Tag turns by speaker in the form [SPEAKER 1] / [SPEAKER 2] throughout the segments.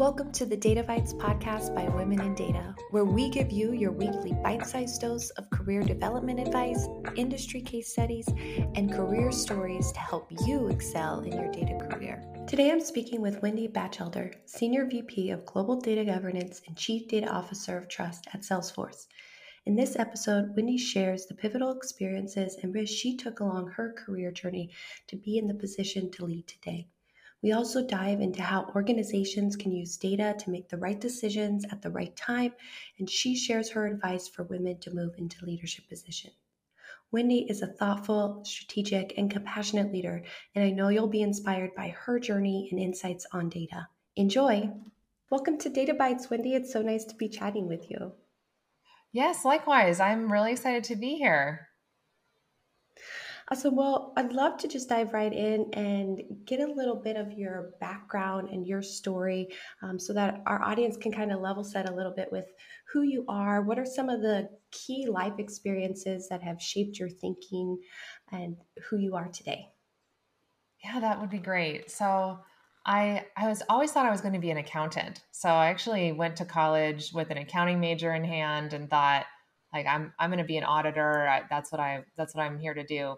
[SPEAKER 1] Welcome to the Data Bites podcast by Women in Data, where we give you your weekly bite sized dose of career development advice, industry case studies, and career stories to help you excel in your data career. Today I'm speaking with Wendy Batchelder, Senior VP of Global Data Governance and Chief Data Officer of Trust at Salesforce. In this episode, Wendy shares the pivotal experiences and risks she took along her career journey to be in the position to lead today. We also dive into how organizations can use data to make the right decisions at the right time, and she shares her advice for women to move into leadership positions. Wendy is a thoughtful, strategic, and compassionate leader, and I know you'll be inspired by her journey and insights on data. Enjoy! Welcome to Data Bites, Wendy. It's so nice to be chatting with you.
[SPEAKER 2] Yes, likewise. I'm really excited to be here.
[SPEAKER 1] Awesome. Well, I'd love to just dive right in and get a little bit of your background and your story um, so that our audience can kind of level set a little bit with who you are. What are some of the key life experiences that have shaped your thinking and who you are today?
[SPEAKER 2] Yeah, that would be great. So, I I was always thought I was going to be an accountant. So I actually went to college with an accounting major in hand and thought like I'm I'm going to be an auditor. I, that's what I that's what I'm here to do.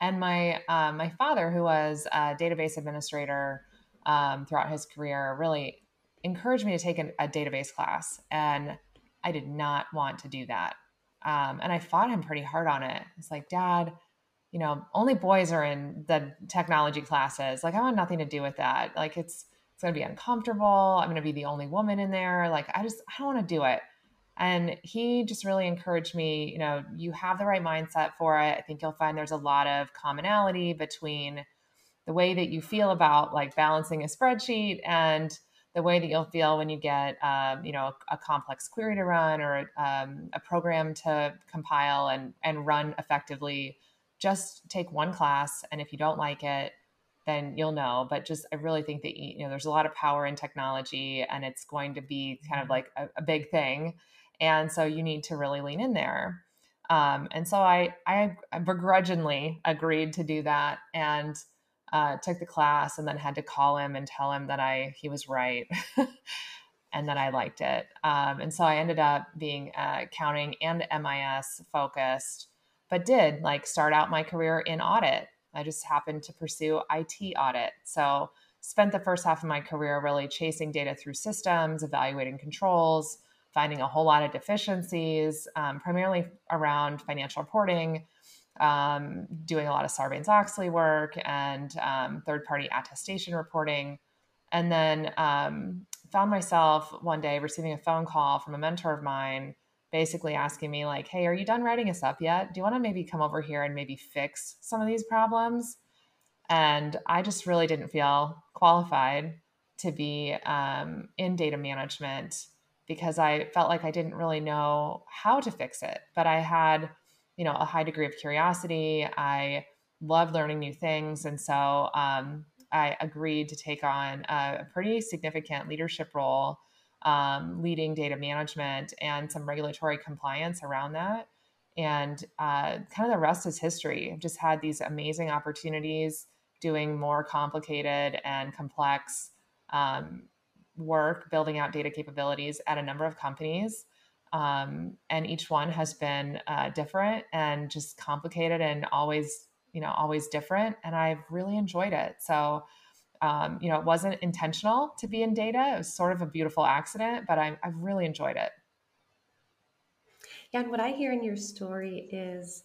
[SPEAKER 2] And my uh, my father, who was a database administrator um, throughout his career, really encouraged me to take an, a database class, and I did not want to do that. Um, and I fought him pretty hard on it. It's like, Dad, you know, only boys are in the technology classes. Like, I want nothing to do with that. Like, it's it's going to be uncomfortable. I'm going to be the only woman in there. Like, I just I don't want to do it. And he just really encouraged me, you know, you have the right mindset for it. I think you'll find there's a lot of commonality between the way that you feel about like balancing a spreadsheet and the way that you'll feel when you get, um, you know, a, a, complex query to run or um, a program to compile and, and run effectively. Just take one class. And if you don't like it, then you'll know. But just, I really think that, you know, there's a lot of power in technology and it's going to be kind of mm-hmm. like a, a big thing and so you need to really lean in there um, and so I, I begrudgingly agreed to do that and uh, took the class and then had to call him and tell him that I he was right and that I liked it. Um, and so I ended up being uh, accounting and MIS focused, but did like start out my career in audit. I just happened to pursue IT audit. So spent the first half of my career really chasing data through systems, evaluating controls, finding a whole lot of deficiencies, um, primarily around financial reporting, um, doing a lot of Sarbanes Oxley work and um, third party attestation reporting. And then um, found myself one day receiving a phone call from a mentor of mine basically asking me like hey are you done writing us up yet do you want to maybe come over here and maybe fix some of these problems and i just really didn't feel qualified to be um, in data management because I felt like I didn't really know how to fix it. But I had, you know, a high degree of curiosity. I loved learning new things. And so um, I agreed to take on a, pretty significant leadership role, um, leading data management and some regulatory compliance around that. And uh, kind of the rest is history. I've just had these amazing opportunities doing more complicated and complex um, work building out data capabilities at a number of companies. Um, and each one has been uh, different and just complicated and always, you know, always different. And I've really enjoyed it. So, um, you know, it wasn't intentional to be in data. It was sort of a beautiful accident, but I, I've really enjoyed it.
[SPEAKER 1] Yeah, and what I hear in your story is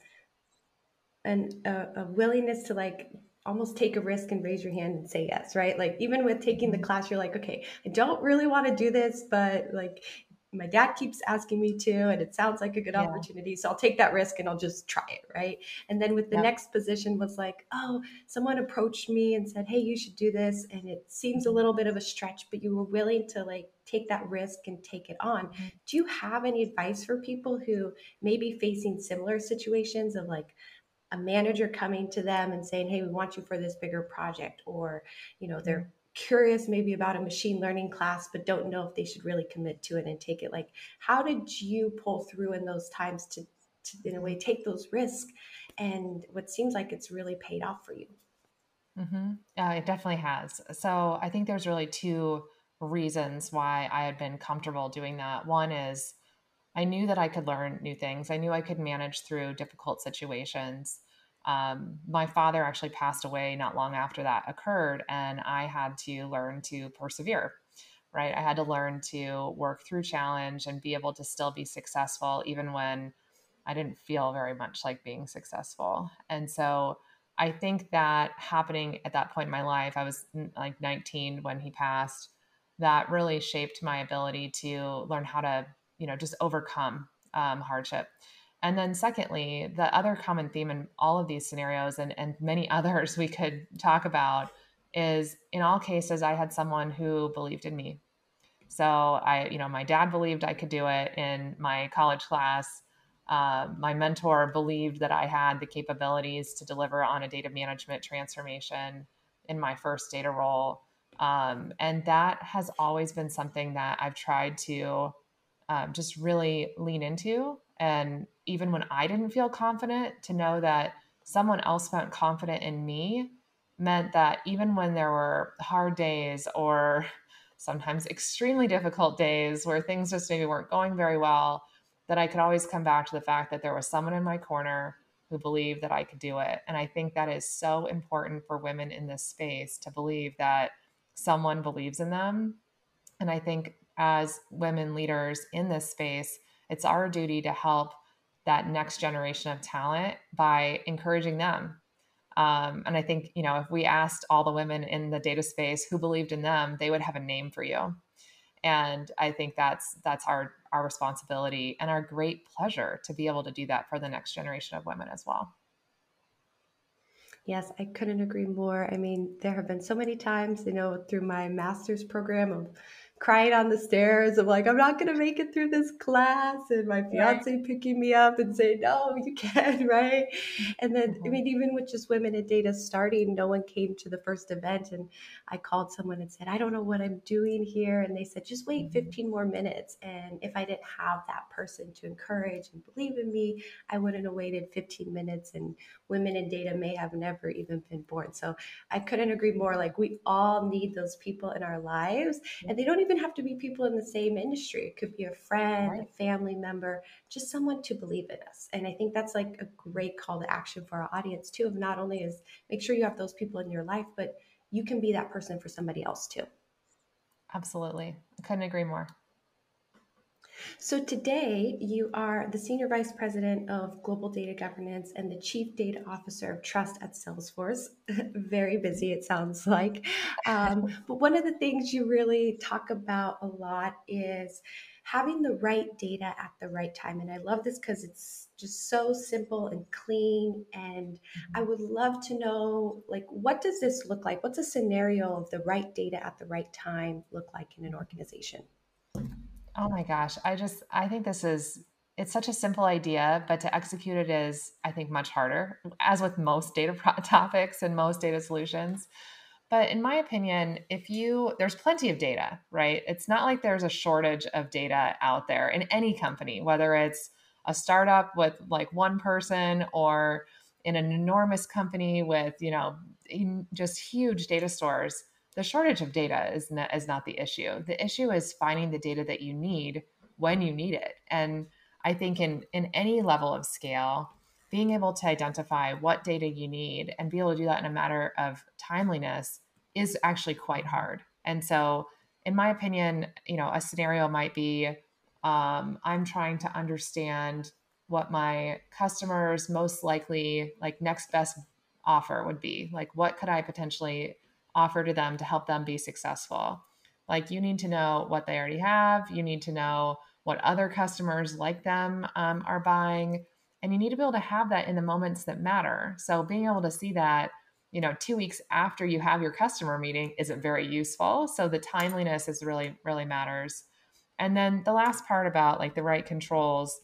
[SPEAKER 1] an, a, a willingness to like almost take a risk and raise your hand and say yes, right? Like even with taking the mm-hmm. class, you're like, okay, I don't really want to do this, but like my dad keeps asking me to, and it sounds like a good yeah. opportunity. So I'll take that risk and I'll just try it, right? And then with the yeah. next position was like, oh, someone approached me and said, hey, you should do this. And it seems a little bit of a stretch, but you were willing to like take that risk and take it on. Mm-hmm. Do you have any advice for people who may be facing similar situations of like, a manager coming to them and saying, "Hey, we want you for this bigger project," or you know, they're mm-hmm. curious maybe about a machine learning class but don't know if they should really commit to it and take it. Like, how did you pull through in those times to, to in a way, take those risks? And what seems like it's really paid off for you.
[SPEAKER 2] Mm-hmm. Uh, it definitely has. So I think there's really two reasons why I had been comfortable doing that. One is I knew that I could learn new things. I knew I could manage through difficult situations. Um, my father actually passed away not long after that occurred, and I had to learn to persevere. Right, I had to learn to work through challenge and be able to still be successful, even when I didn't feel very much like being successful. And so I think that happening at that point in my life, I was like 19 when he passed, that really shaped my ability to learn how to, you know, just overcome um, hardship. And then, secondly, the other common theme in all of these scenarios and, and many others we could talk about is in all cases, I had someone who believed in me. So, I, you know, my dad believed I could do it in my college class. Uh, my mentor believed that I had the capabilities to deliver on a data management transformation in my first data role. Um, and that has always been something that I've tried to um, just really lean into. And even when I didn't feel confident, to know that someone else felt confident in me meant that even when there were hard days or sometimes extremely difficult days where things just maybe weren't going very well, that I could always come back to the fact that there was someone in my corner who believed that I could do it. And I think that is so important for women in this space to believe that someone believes in them. And I think as women leaders in this space, it's our duty to help that next generation of talent by encouraging them. Um, and I think, you know, if we asked all the women in the data space who believed in them, they would have a name for you and i think that's that's our our responsibility and our great pleasure to be able to do that for the next generation of women as well
[SPEAKER 1] Yes, I couldn't agree more. I mean, there have been so many times, you know, through my master's program of crying on the stairs of like, I'm not gonna make it through this class, and my fiance right. picking me up and saying, No, you can, right? And then mm-hmm. I mean, even with just women in data starting, no one came to the first event, and I called someone and said, I don't know what I'm doing here, and they said, just wait mm-hmm. 15 more minutes. And if I didn't have that person to encourage and believe in me, I wouldn't have waited 15 minutes, and women in data may have never even been born. So I couldn't agree more. Like we all need those people in our lives, and they don't even even have to be people in the same industry. It could be a friend, right. a family member, just someone to believe in us. And I think that's like a great call to action for our audience too. Of not only is make sure you have those people in your life, but you can be that person for somebody else too.
[SPEAKER 2] Absolutely. I couldn't agree more.
[SPEAKER 1] So today you are the Senior Vice President of Global Data Governance and the Chief Data Officer of Trust at Salesforce. Very busy, it sounds like. Um, but one of the things you really talk about a lot is having the right data at the right time. And I love this because it's just so simple and clean. And I would love to know, like, what does this look like? What's a scenario of the right data at the right time look like in an organization?
[SPEAKER 2] Oh my gosh. I just, I think this is, it's such a simple idea, but to execute it is, I think, much harder, as with most data pro- topics and most data solutions. But in my opinion, if you, there's plenty of data, right? It's not like there's a shortage of data out there in any company, whether it's a startup with like one person or in an enormous company with, you know, just huge data stores the shortage of data is not, is not the issue. The issue is finding the data that you need when you need it. And I think in in any level of scale, being able to identify what data you need and be able to do that in a matter of timeliness is actually quite hard. And so, in my opinion, you know, a scenario might be um, I'm trying to understand what my customers most likely like next best offer would be. Like, what could I potentially offer to them to help them be successful. Like you need to know what they already have, you need to know what other customers like them um, are buying, and you need to be able to have that in the moments that matter. So being able to see that, you know, two weeks after you have your customer meeting isn't very useful. So the timeliness is really, really matters. And then the last part about like the right controls,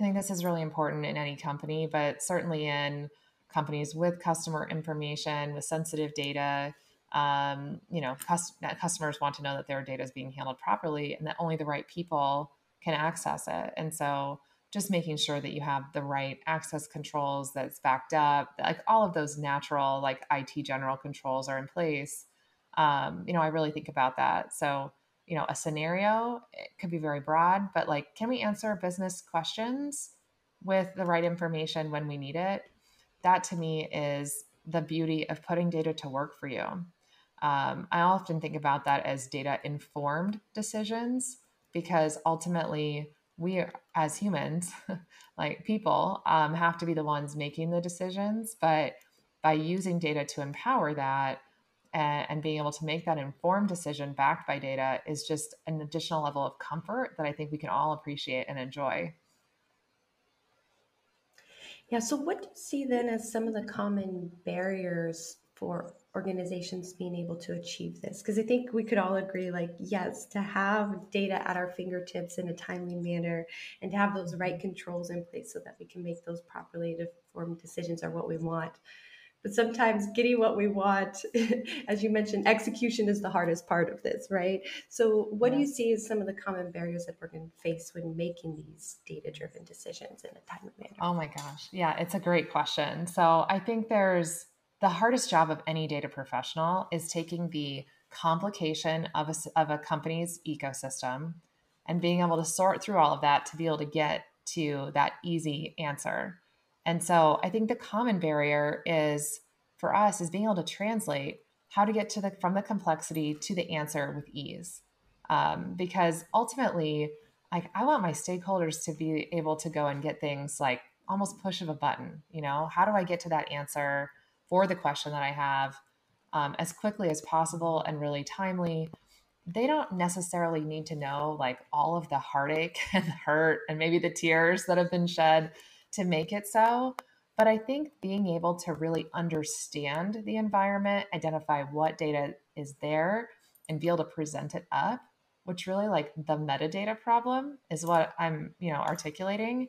[SPEAKER 2] I think this is really important in any company, but certainly in companies with customer information, with sensitive data. Um, you know, cus- customers want to know that their data is being handled properly and that only the right people can access it. And so, just making sure that you have the right access controls that's backed up, like all of those natural, like IT general controls are in place. Um, you know, I really think about that. So, you know, a scenario it could be very broad, but like, can we answer business questions with the right information when we need it? That to me is the beauty of putting data to work for you. Um, I often think about that as data informed decisions because ultimately we as humans, like people, um, have to be the ones making the decisions. But by using data to empower that and, and being able to make that informed decision backed by data is just an additional level of comfort that I think we can all appreciate and enjoy.
[SPEAKER 1] Yeah. So, what do you see then as some of the common barriers for organizations being able to achieve this? Because I think we could all agree, like, yes, to have data at our fingertips in a timely manner and to have those right controls in place so that we can make those properly informed decisions are what we want but sometimes getting what we want as you mentioned execution is the hardest part of this right? So what yeah. do you see as some of the common barriers that we're going to face when making these data driven decisions in a timely manner?
[SPEAKER 2] Oh my gosh. Yeah it's a great question. So i think there's the hardest job of any data professional is taking the complication of a, of a company's ecosystem and being able to sort through all of that to be able to get to that easy answer and so I think the common barrier is for us is being able to translate how to get to the from the complexity to the answer with ease. Um, because ultimately, like I want my stakeholders to be able to go and get things like almost push of a button. You know, how do I get to that answer for the question that I have um, as quickly as possible and really timely? They don't necessarily need to know like all of the heartache and the hurt and maybe the tears that have been shed to make it so. But I think being able to really understand the environment, identify what data is there, and be able to present it up, which really like the metadata problem is what I'm, you know, articulating.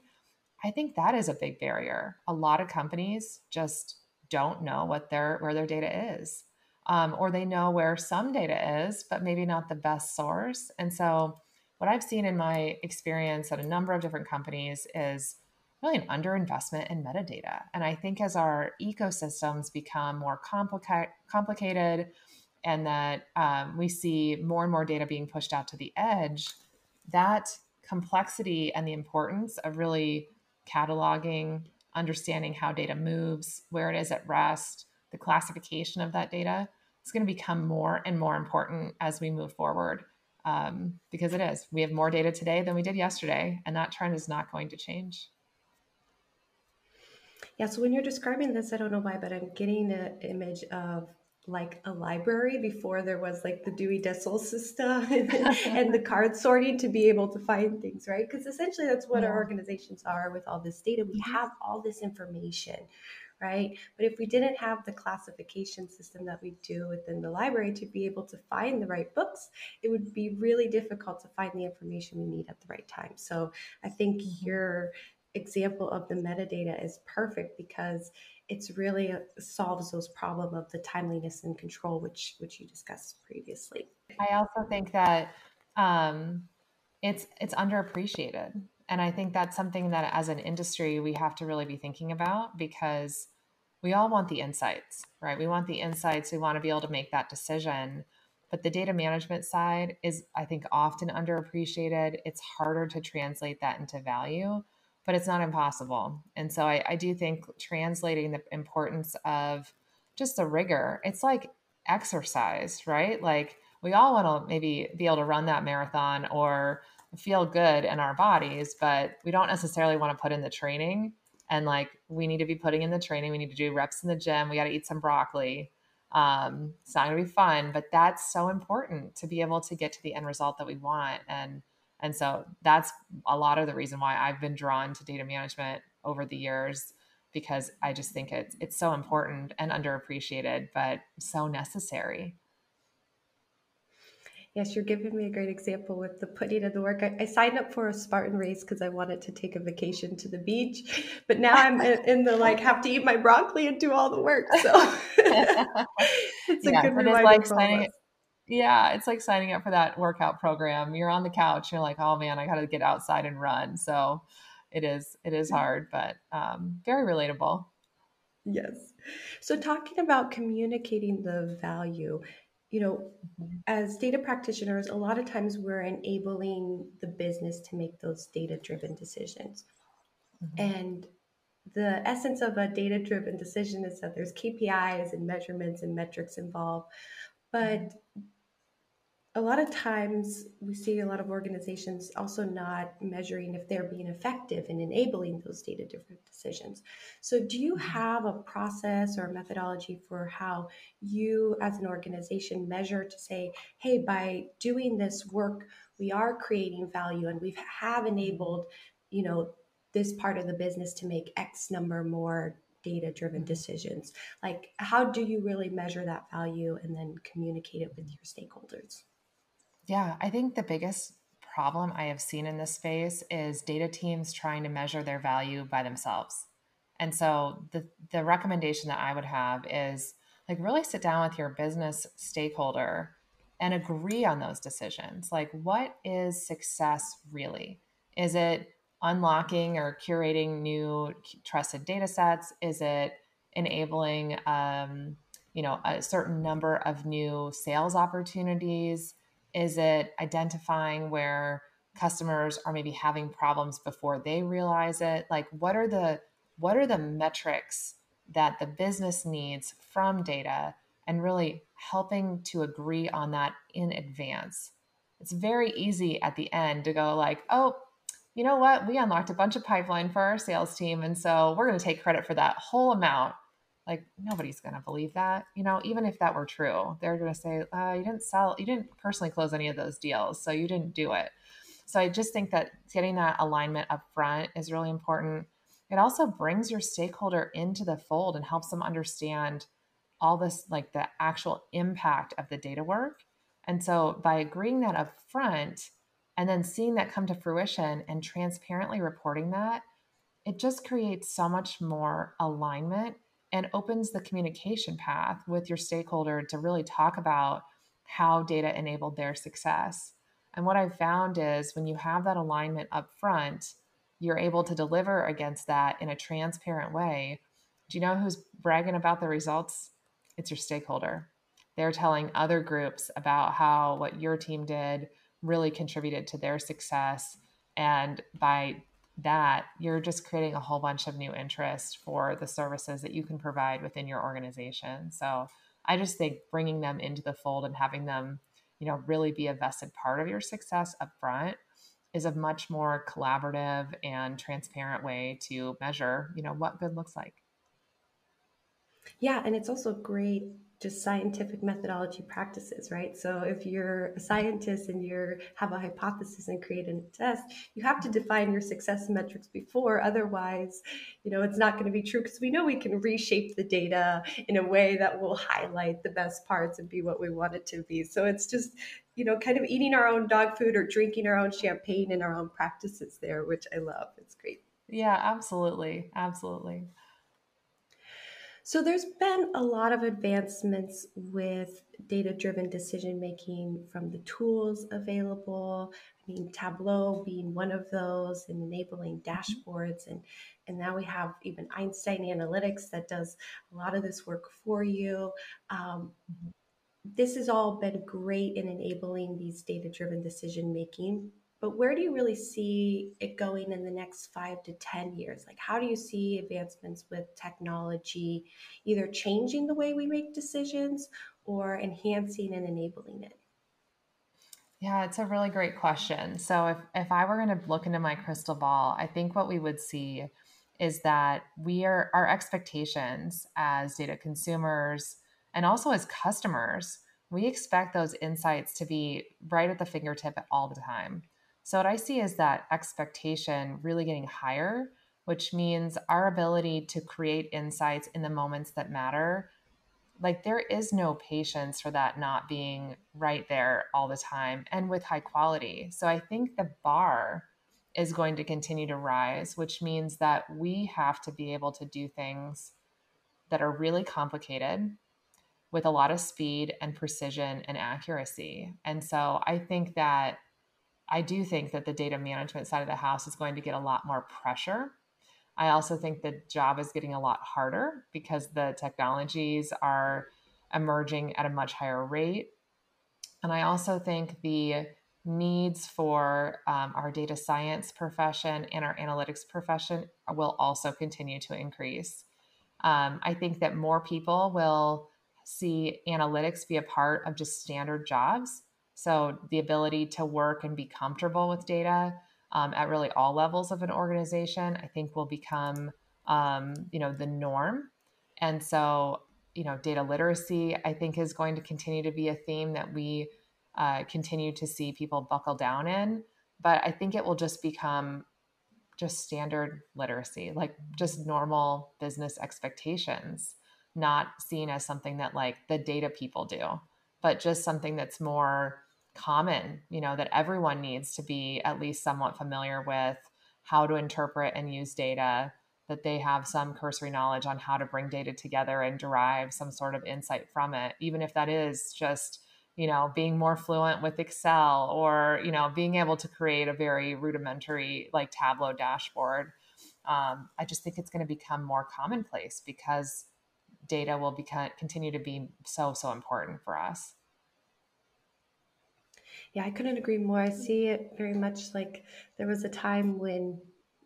[SPEAKER 2] I think that is a big barrier. A lot of companies just don't know what their where their data is. Um, or they know where some data is, but maybe not the best source. And so, what I've seen in my experience at a number of different companies is really an underinvestment in metadata. And I think as our ecosystems become more complica- complicated and that um, we see more and more data being pushed out to the edge, that complexity and the importance of really cataloging, understanding how data moves, where it is at rest, the classification of that data is going to become more and more important as we move forward. Um, because it is. We have more data today than we did yesterday, and that trend is not going to change.
[SPEAKER 1] Yeah, so when you're describing this, I don't know why, but I'm getting an image of like a library before there was like the Dewey Decimal System and the card sorting to be able to find things, right? Because essentially that's what yeah. our organizations are with all this data. We have all this information, right? But if we didn't have the classification system that we do within the library to be able to find the right books, it would be really difficult to find the information we need at the right time. So I think mm-hmm. you're example of the metadata is perfect because it's really uh, solves those problem of the timeliness and control which which you discussed previously.
[SPEAKER 2] I also think that um, it's it's underappreciated. And i think that's something that as an industry we have to really be thinking about because we all want the insights right? We want the insights. We want to be able to make that decision. But the data management side is i think often underappreciated. It's harder to translate that into value but it's not impossible. And so I, I do think translating the importance of just the rigor, it's like exercise, right? Like we all want to maybe be able to run that marathon or feel good in our bodies, but we don't necessarily want to put in the training. And like we need to be putting in the training, we need to do reps in the gym, we got to eat some broccoli. Um, it's not going to be fun, but that's so important to be able to get to the end result that we want. And and so that's a lot of the reason why I've been drawn to data management over the years because I just think it's it's so important and underappreciated, but so necessary.
[SPEAKER 1] Yes, you're giving me a great example with the putting in the work. I, I signed up for a Spartan race because I wanted to take a vacation to the beach, but now I'm in, the like have to eat my broccoli and do all the work. So
[SPEAKER 2] it's a yeah, good reminder. Like signing, yeah, it's like signing up for that workout program. You're on the couch, you're like, oh man, I got to get outside and run. So it is, it is hard, but um, very relatable.
[SPEAKER 1] Yes. So talking about communicating the value, you know, mm-hmm. as data practitioners, a lot of times we're enabling the business to make those data driven decisions. Mm-hmm. And the essence of a data driven decision is that there's KPIs and measurements and metrics involved. But a lot of times we see a lot of organizations also not measuring if they're being effective in enabling those data driven decisions. So, do you mm-hmm. have a process or a methodology for how you as an organization measure to say, hey, by doing this work, we are creating value and we have enabled, you know, this part of the business to make X number more data driven mm-hmm. decisions? Like, how do you really measure that value and then communicate it with your stakeholders?
[SPEAKER 2] Yeah, I think the biggest problem I have seen in this space is data teams trying to measure their value by themselves. And so the the recommendation that I would have is like really sit down with your business stakeholder and agree on those decisions. Like what is success really? Is it unlocking or curating new trusted data sets? Is it enabling um, you know a certain number of new sales opportunities? Is it identifying where customers are maybe having problems before they realize it? Like what are the what are the metrics that the business needs from data and really helping to agree on that in advance. It's very easy at the end to go like, "Oh, you know what? We unlocked a bunch of pipeline for our sales team and so we're going to take credit for that whole amount." Like nobody's going to believe that you know even if that were true they're going to say uh, you didn't sell you didn't personally close any of those deals so you didn't do it. So i just think that getting that alignment up front is really important. It also brings your stakeholder into the fold and helps them understand all this like the actual impact of the data work. And so by agreeing that up front and then seeing that come to fruition and transparently reporting that it just creates so much more alignment and opens the communication path with your stakeholder to really talk about how data enabled their success. And what I've found is when you have that alignment up front, you're able to deliver against that in a transparent way. Do you know who's bragging about the results? It's your stakeholder. They're telling other groups about how what your team did really contributed to their success. And by that you're just creating a whole bunch of new interest for the services that you can provide within your organization. So I just think bringing them into the fold and having them, you know, really be a vested part of your success up front is a much more collaborative and transparent way to measure, you know, what good looks like.
[SPEAKER 1] Yeah, and it's also great just scientific methodology practices, right? So if you're a scientist and you have a hypothesis and create a test, you have to define your success metrics before. Otherwise, you know, it's not going to be true because we know we can reshape the data in a way that will highlight the best parts and be what we want it to be. So it's just, you know, kind of eating our own dog food or drinking our own champagne in our own practices there, which I love. It's great.
[SPEAKER 2] Yeah, absolutely. Absolutely.
[SPEAKER 1] So there's been a lot of advancements with data driven decision making from the tools available. I mean, Tableau being one of those and enabling mm-hmm. dashboards. And, and now we have even Einstein Analytics that does a lot of this work for you. Um, mm-hmm. this has all been great in enabling these data driven decision making but where do you really see it going in the next five to 10 years? Like, how do you see advancements with technology either changing the way we make decisions or enhancing and enabling it?
[SPEAKER 2] Yeah, it's a really great question. So, if, if I were going to look into my crystal ball, I think what we would see is that we are our expectations as data consumers and also as customers, we expect those insights to be right at the fingertip all the time. So, what I see is that expectation really getting higher, which means our ability to create insights in the moments that matter. Like, there is no patience for that not being right there all the time and with high quality. So, I think the bar is going to continue to rise, which means that we have to be able to do things that are really complicated with a lot of speed and precision and accuracy. And so I think that I do think that the data management side of the house is going to get a lot more pressure. I also think the job is getting a lot harder because the technologies are emerging at a much higher rate. And I also think the needs for um, our data science profession and our analytics profession will also continue to increase. Um, I think that more people will see analytics be a part of just standard jobs. So the ability to work and be comfortable with data um, at really all levels of an organization, I think will become, um, you know, the norm. And so, you know, data literacy, I think, is going to continue to be a theme that we uh, continue to see people buckle down in. But I think it will just become just standard literacy, like just normal business expectations, not seen as something that like the data people do, but just something that's more common, you know, that everyone needs to be at least somewhat familiar with how to interpret and use data, that they have some cursory knowledge on how to bring data together and derive some sort of insight from it, even if that is just you know being more fluent with excel or you know being able to create a very rudimentary like tableau dashboard. Um, i just think it's going to become more commonplace because data will become continue to be so so important for us
[SPEAKER 1] yeah i couldn't agree more i see it very much like there was a time when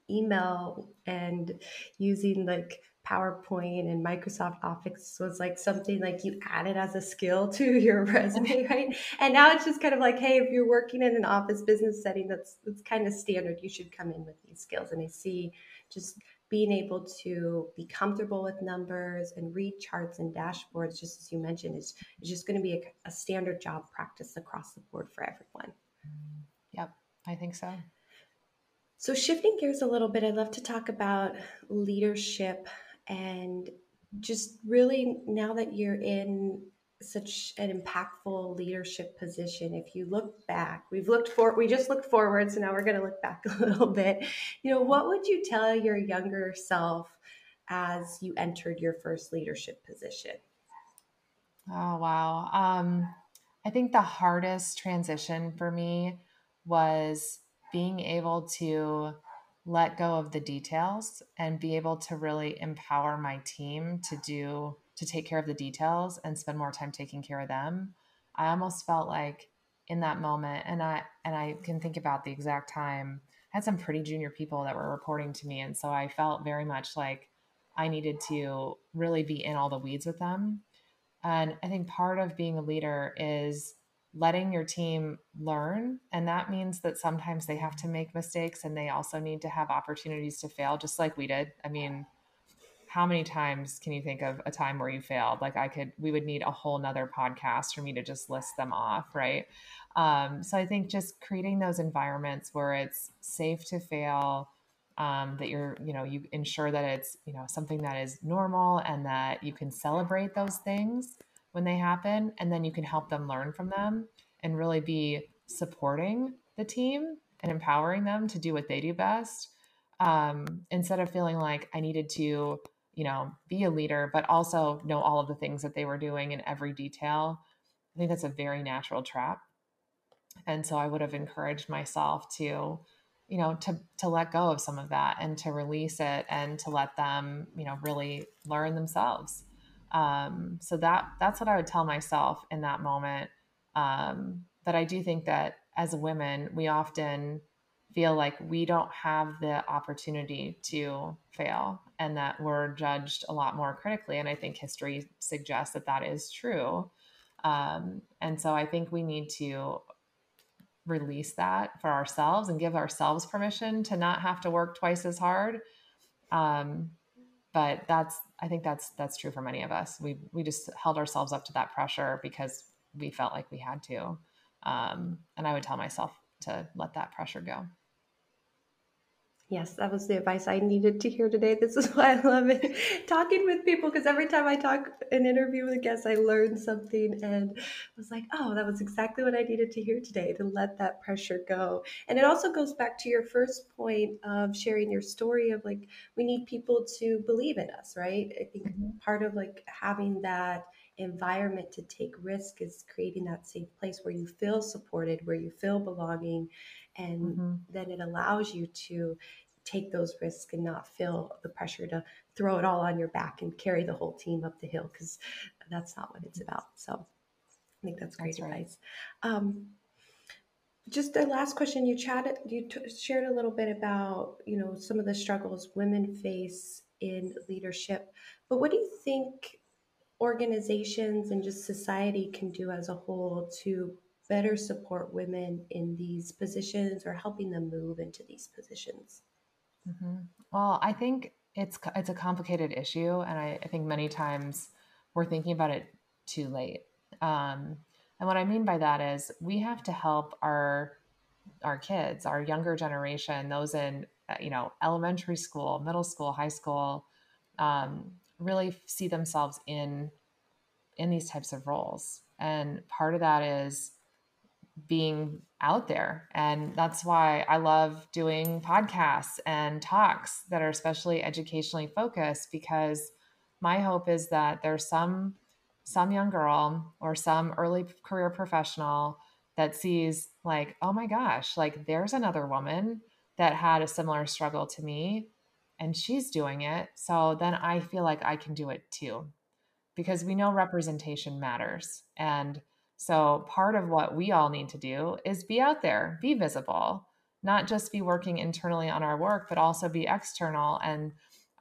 [SPEAKER 1] email and using like PowerPoint and Microsoft Office was like something like you added as a skill to your resume, right? And now it's just kind of like, hey, if you're working in an office business setting, that's that's kind of standard. You should come in with these skills. And I see just being able to be comfortable with numbers and read charts and dashboards, just as you mentioned, is, is just going to be a, a standard job practice across the board for everyone.
[SPEAKER 2] Yep, I think so.
[SPEAKER 1] So, shifting gears a little bit, I'd love to talk about leadership and just really now that you're in such an impactful leadership position. If you look back we've looked for we just looked forward so now we're going to look back a little bit. You know what would you tell your younger self as you entered your first leadership position?
[SPEAKER 2] Oh wow. Um, i think the hardest transition for me was being able to let go of the details and be able to really empower my team to do to take care of the details and spend more time taking care of them i almost felt like in that moment and i and i can think about the exact time i had some pretty junior people that were reporting to me and so i felt very much like i needed to really be in all the weeds with them and i think part of being a leader is letting your team learn. And that means that sometimes they have to make mistakes and they also need to have opportunities to fail, just like we did. I mean, how many times can you think of a time where you failed? Like I could, we would need a whole nother podcast for me to just list them off, right? Um, so I think just creating those environments where it's safe to fail, um, that you're, you know, you ensure that it's, you know, something that is normal and that you can celebrate those things when they happen and then you can help them learn from them and really be supporting the team and empowering them to do what they do best um, instead of feeling like i needed to you know be a leader but also know all of the things that they were doing in every detail. I think that's a very natural trap. And so i would have encouraged myself to you know to to let go of some of that and to release it and to let them you know really learn themselves. Um, so that that's what I would tell myself in that moment. Um, but I do think that as women, we often feel like we don't have the opportunity to fail and that we're judged a lot more critically. And I think history suggests that that is true. Um, and so I think we need to release that for ourselves and give ourselves permission to not have to work twice as hard. Um, but that's I think that's that's true for many of us. We we just held ourselves up to that pressure because we felt like we had to. Um, and I would tell myself to let that pressure go.
[SPEAKER 1] Yes, that was the advice I needed to hear today. This is why I love it. Talking with people because every time I talk an interview with a guest, I learn something and I was like, oh, that was exactly what I needed to hear today to let that pressure go. And it also goes back to your first point of sharing your story of like, we need people to believe in us, right? I think mm-hmm. part of like having that environment to take risk is creating that safe place where you feel supported, where you feel belonging, and mm-hmm. then it allows you to take those risks and not feel the pressure to throw it all on your back and carry the whole team up the hill because that's not what it's about. So I think that's great that's advice. Right. Um, just the last question you chatted, you t- shared a little bit about you know some of the struggles women face in leadership, but what do you think organizations and just society can do as a whole to better support women in these positions or helping them move into these positions?
[SPEAKER 2] Mm-hmm. Well, I think it's it's a complicated issue, and I, I, think many times we're thinking about it too late. Um, and what I mean by that is we have to help our our kids, our younger generation, those in uh, you know elementary school, middle school, high school, um, really see themselves in in these types of roles. And part of that is being out there. And that's why I love doing podcasts and talks that are especially educationally focused because my hope is that there's some some young girl or some early career professional that sees like, oh my gosh, like there's another woman that had a similar struggle to me and she's doing it. So then I feel like I can do it too. Because we know representation matters. And so, part of what we all need to do is be out there, be visible, not just be working internally on our work, but also be external and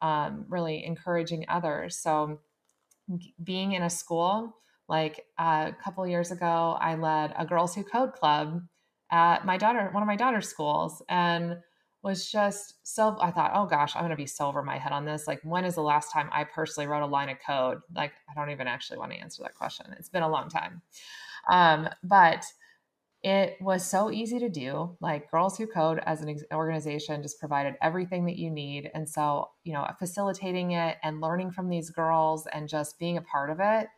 [SPEAKER 2] um, really encouraging others. So, being in a school, like a couple years ago, I led a Girls Who Code club at my daughter, one of my daughter's schools, and was just so I thought, oh gosh, I'm gonna be so over my head on this. Like, when is the last time I personally wrote a line of code? Like, I don't even actually want to answer that question. It's been a long time. Um, but it was so easy to do. Like Girls Who Code as an organization just provided everything that you need. And so, you know, facilitating it and learning from these girls and just being a part of it,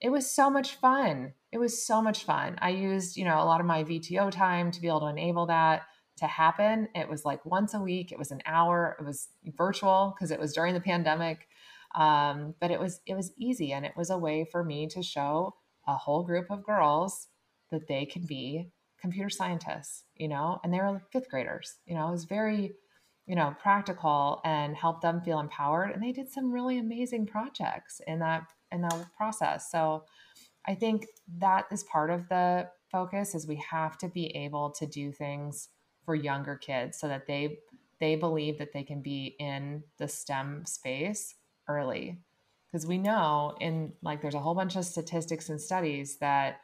[SPEAKER 2] it was so much fun. It was so much fun. I used, you know, a lot of my VTO time to be able to enable that to happen. It was like once a week, it was an hour, it was virtual because it was during the pandemic. Um, but it was it was easy and it was a way for me to show a whole group of girls that they can be computer scientists, you know, and they were fifth graders, you know, it was very, you know, practical and helped them feel empowered. And they did some really amazing projects in that in that process. So I think that is part of the focus is we have to be able to do things for younger kids so that they they believe that they can be in the STEM space early because we know in like there's a whole bunch of statistics and studies that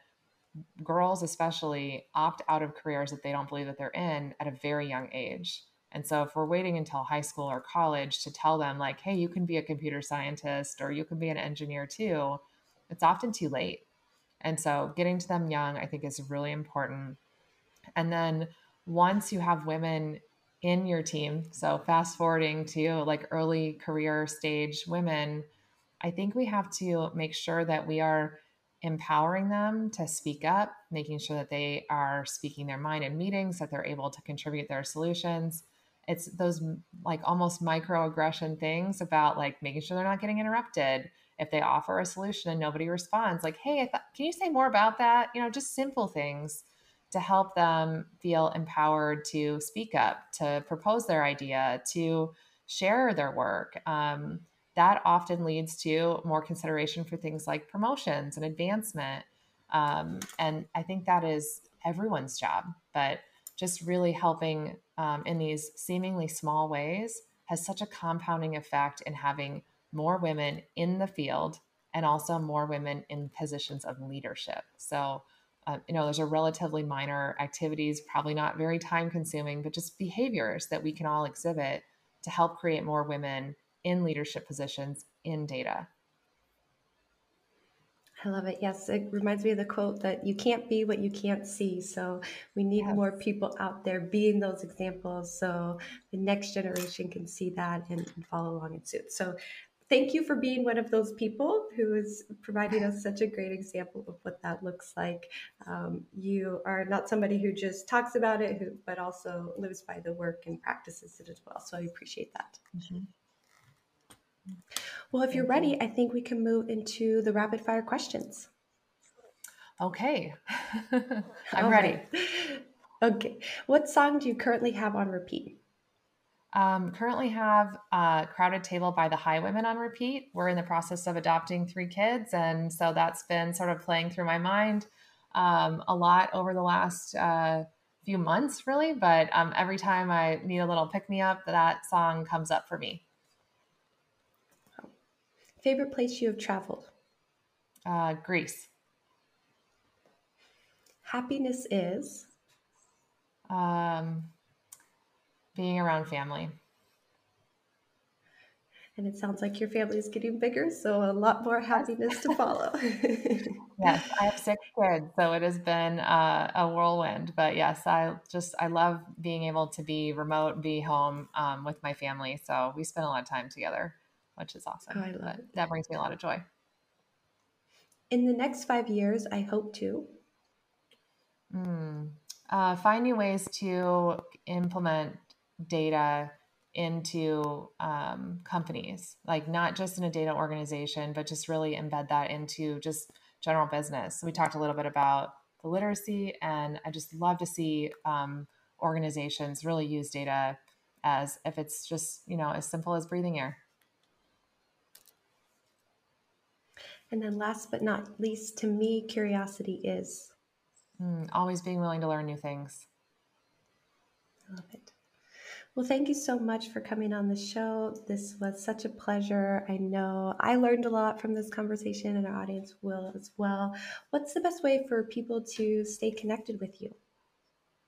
[SPEAKER 2] girls especially opt out of careers that they don't believe that they're in at a very young age. And so if we're waiting until high school or college to tell them like hey you can be a computer scientist or you can be an engineer too it's often too late. And so getting to them young i think is really important. And then once you have women in your team so fast forwarding to like early career stage women I think we have to make sure that we are empowering them to speak up, making sure that they are speaking their mind in meetings, that they're able to contribute their solutions. It's those like almost microaggression things about like making sure they're not getting interrupted. If they offer a solution and nobody responds, like, hey, th- can you say more about that? You know, just simple things to help them feel empowered to speak up, to propose their idea, to share their work. Um, that often leads to more consideration for things like promotions and advancement. Um, and I think that is everyone's job, but just really helping um, in these seemingly small ways has such a compounding effect in having more women in the field and also more women in positions of leadership. So, uh, you know, those are relatively minor activities, probably not very time consuming, but just behaviors that we can all exhibit to help create more women in leadership positions in data.
[SPEAKER 1] I love it. Yes, it reminds me of the quote that you can't be what you can't see. So we need yes. more people out there being those examples so the next generation can see that and, and, follow along in suit. So thank you for being one of those people who is providing us such a great example of what that looks like. Um, you are not somebody who just talks about it, who, but also lives by the work and practices it as well. So I appreciate that. Mm-hmm. Well, if you're ready, I think we can move into the rapid fire questions.
[SPEAKER 2] Okay. I'm ready.
[SPEAKER 1] Okay. What song do you currently have on repeat?
[SPEAKER 2] Um, currently have a crowded table by the Highwomen on repeat. We're in the process of adopting three kids, and so that's been sort of playing through my mind um, a lot over the last uh, few months, really. But um, every time I need a little pick me up, that song comes up for me.
[SPEAKER 1] Favorite place you have traveled?
[SPEAKER 2] Uh, Greece.
[SPEAKER 1] Happiness is?
[SPEAKER 2] Um, being around family.
[SPEAKER 1] And it sounds like your family is getting bigger, so a lot more happiness to follow.
[SPEAKER 2] yes, I have six kids, so it has been uh, a whirlwind. But yes, I just I love being able to be remote, be home um, with my family. So we spend a lot of time together, which is awesome. Oh, I love it. That brings me a lot of joy.
[SPEAKER 1] In the next five years, I hope to
[SPEAKER 2] mm, uh, find new ways to implement data into um, companies, like not just in a data organization, but just really embed that into just general business. We talked a little bit about the literacy, and I just love to see um, organizations really use data as if it's just you know as simple as breathing air.
[SPEAKER 1] And then, last but not least, to me, curiosity is
[SPEAKER 2] mm, always being willing to learn new things.
[SPEAKER 1] I love it. Well, thank you so much for coming on the show. This was such a pleasure. I know I learned a lot from this conversation, and our audience will as well. What's the best way for people to stay connected with you?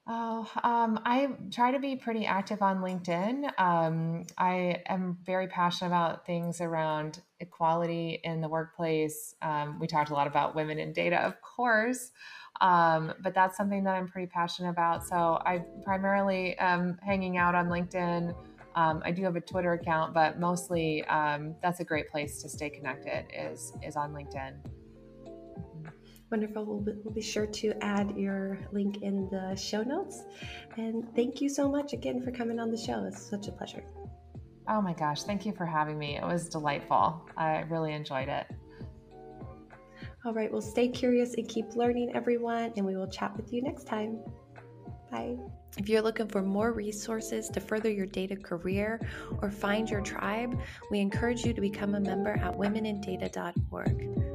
[SPEAKER 2] Oh, um, I try to be pretty active on LinkedIn. Um, I am very passionate about things around equality in the workplace. Um, we talked a lot about women in data, of course. Um, but that's something that I'm pretty passionate about. So I primarily am hanging out on LinkedIn. Um, I do have a Twitter account, but mostly um, that's a great place to stay connected is is on LinkedIn.
[SPEAKER 1] Wonderful. We'll be, we'll be sure to add your link in the show notes. And thank you so much again for coming on the show. It's such a pleasure.
[SPEAKER 2] Oh my gosh, thank you for having me. It was delightful. I really enjoyed it.
[SPEAKER 1] All right, well, stay curious and keep learning, everyone, and we will chat with you next time. Bye. If you're looking for more resources to further your data career or find your tribe, we encourage you to become a member at womenindata.org.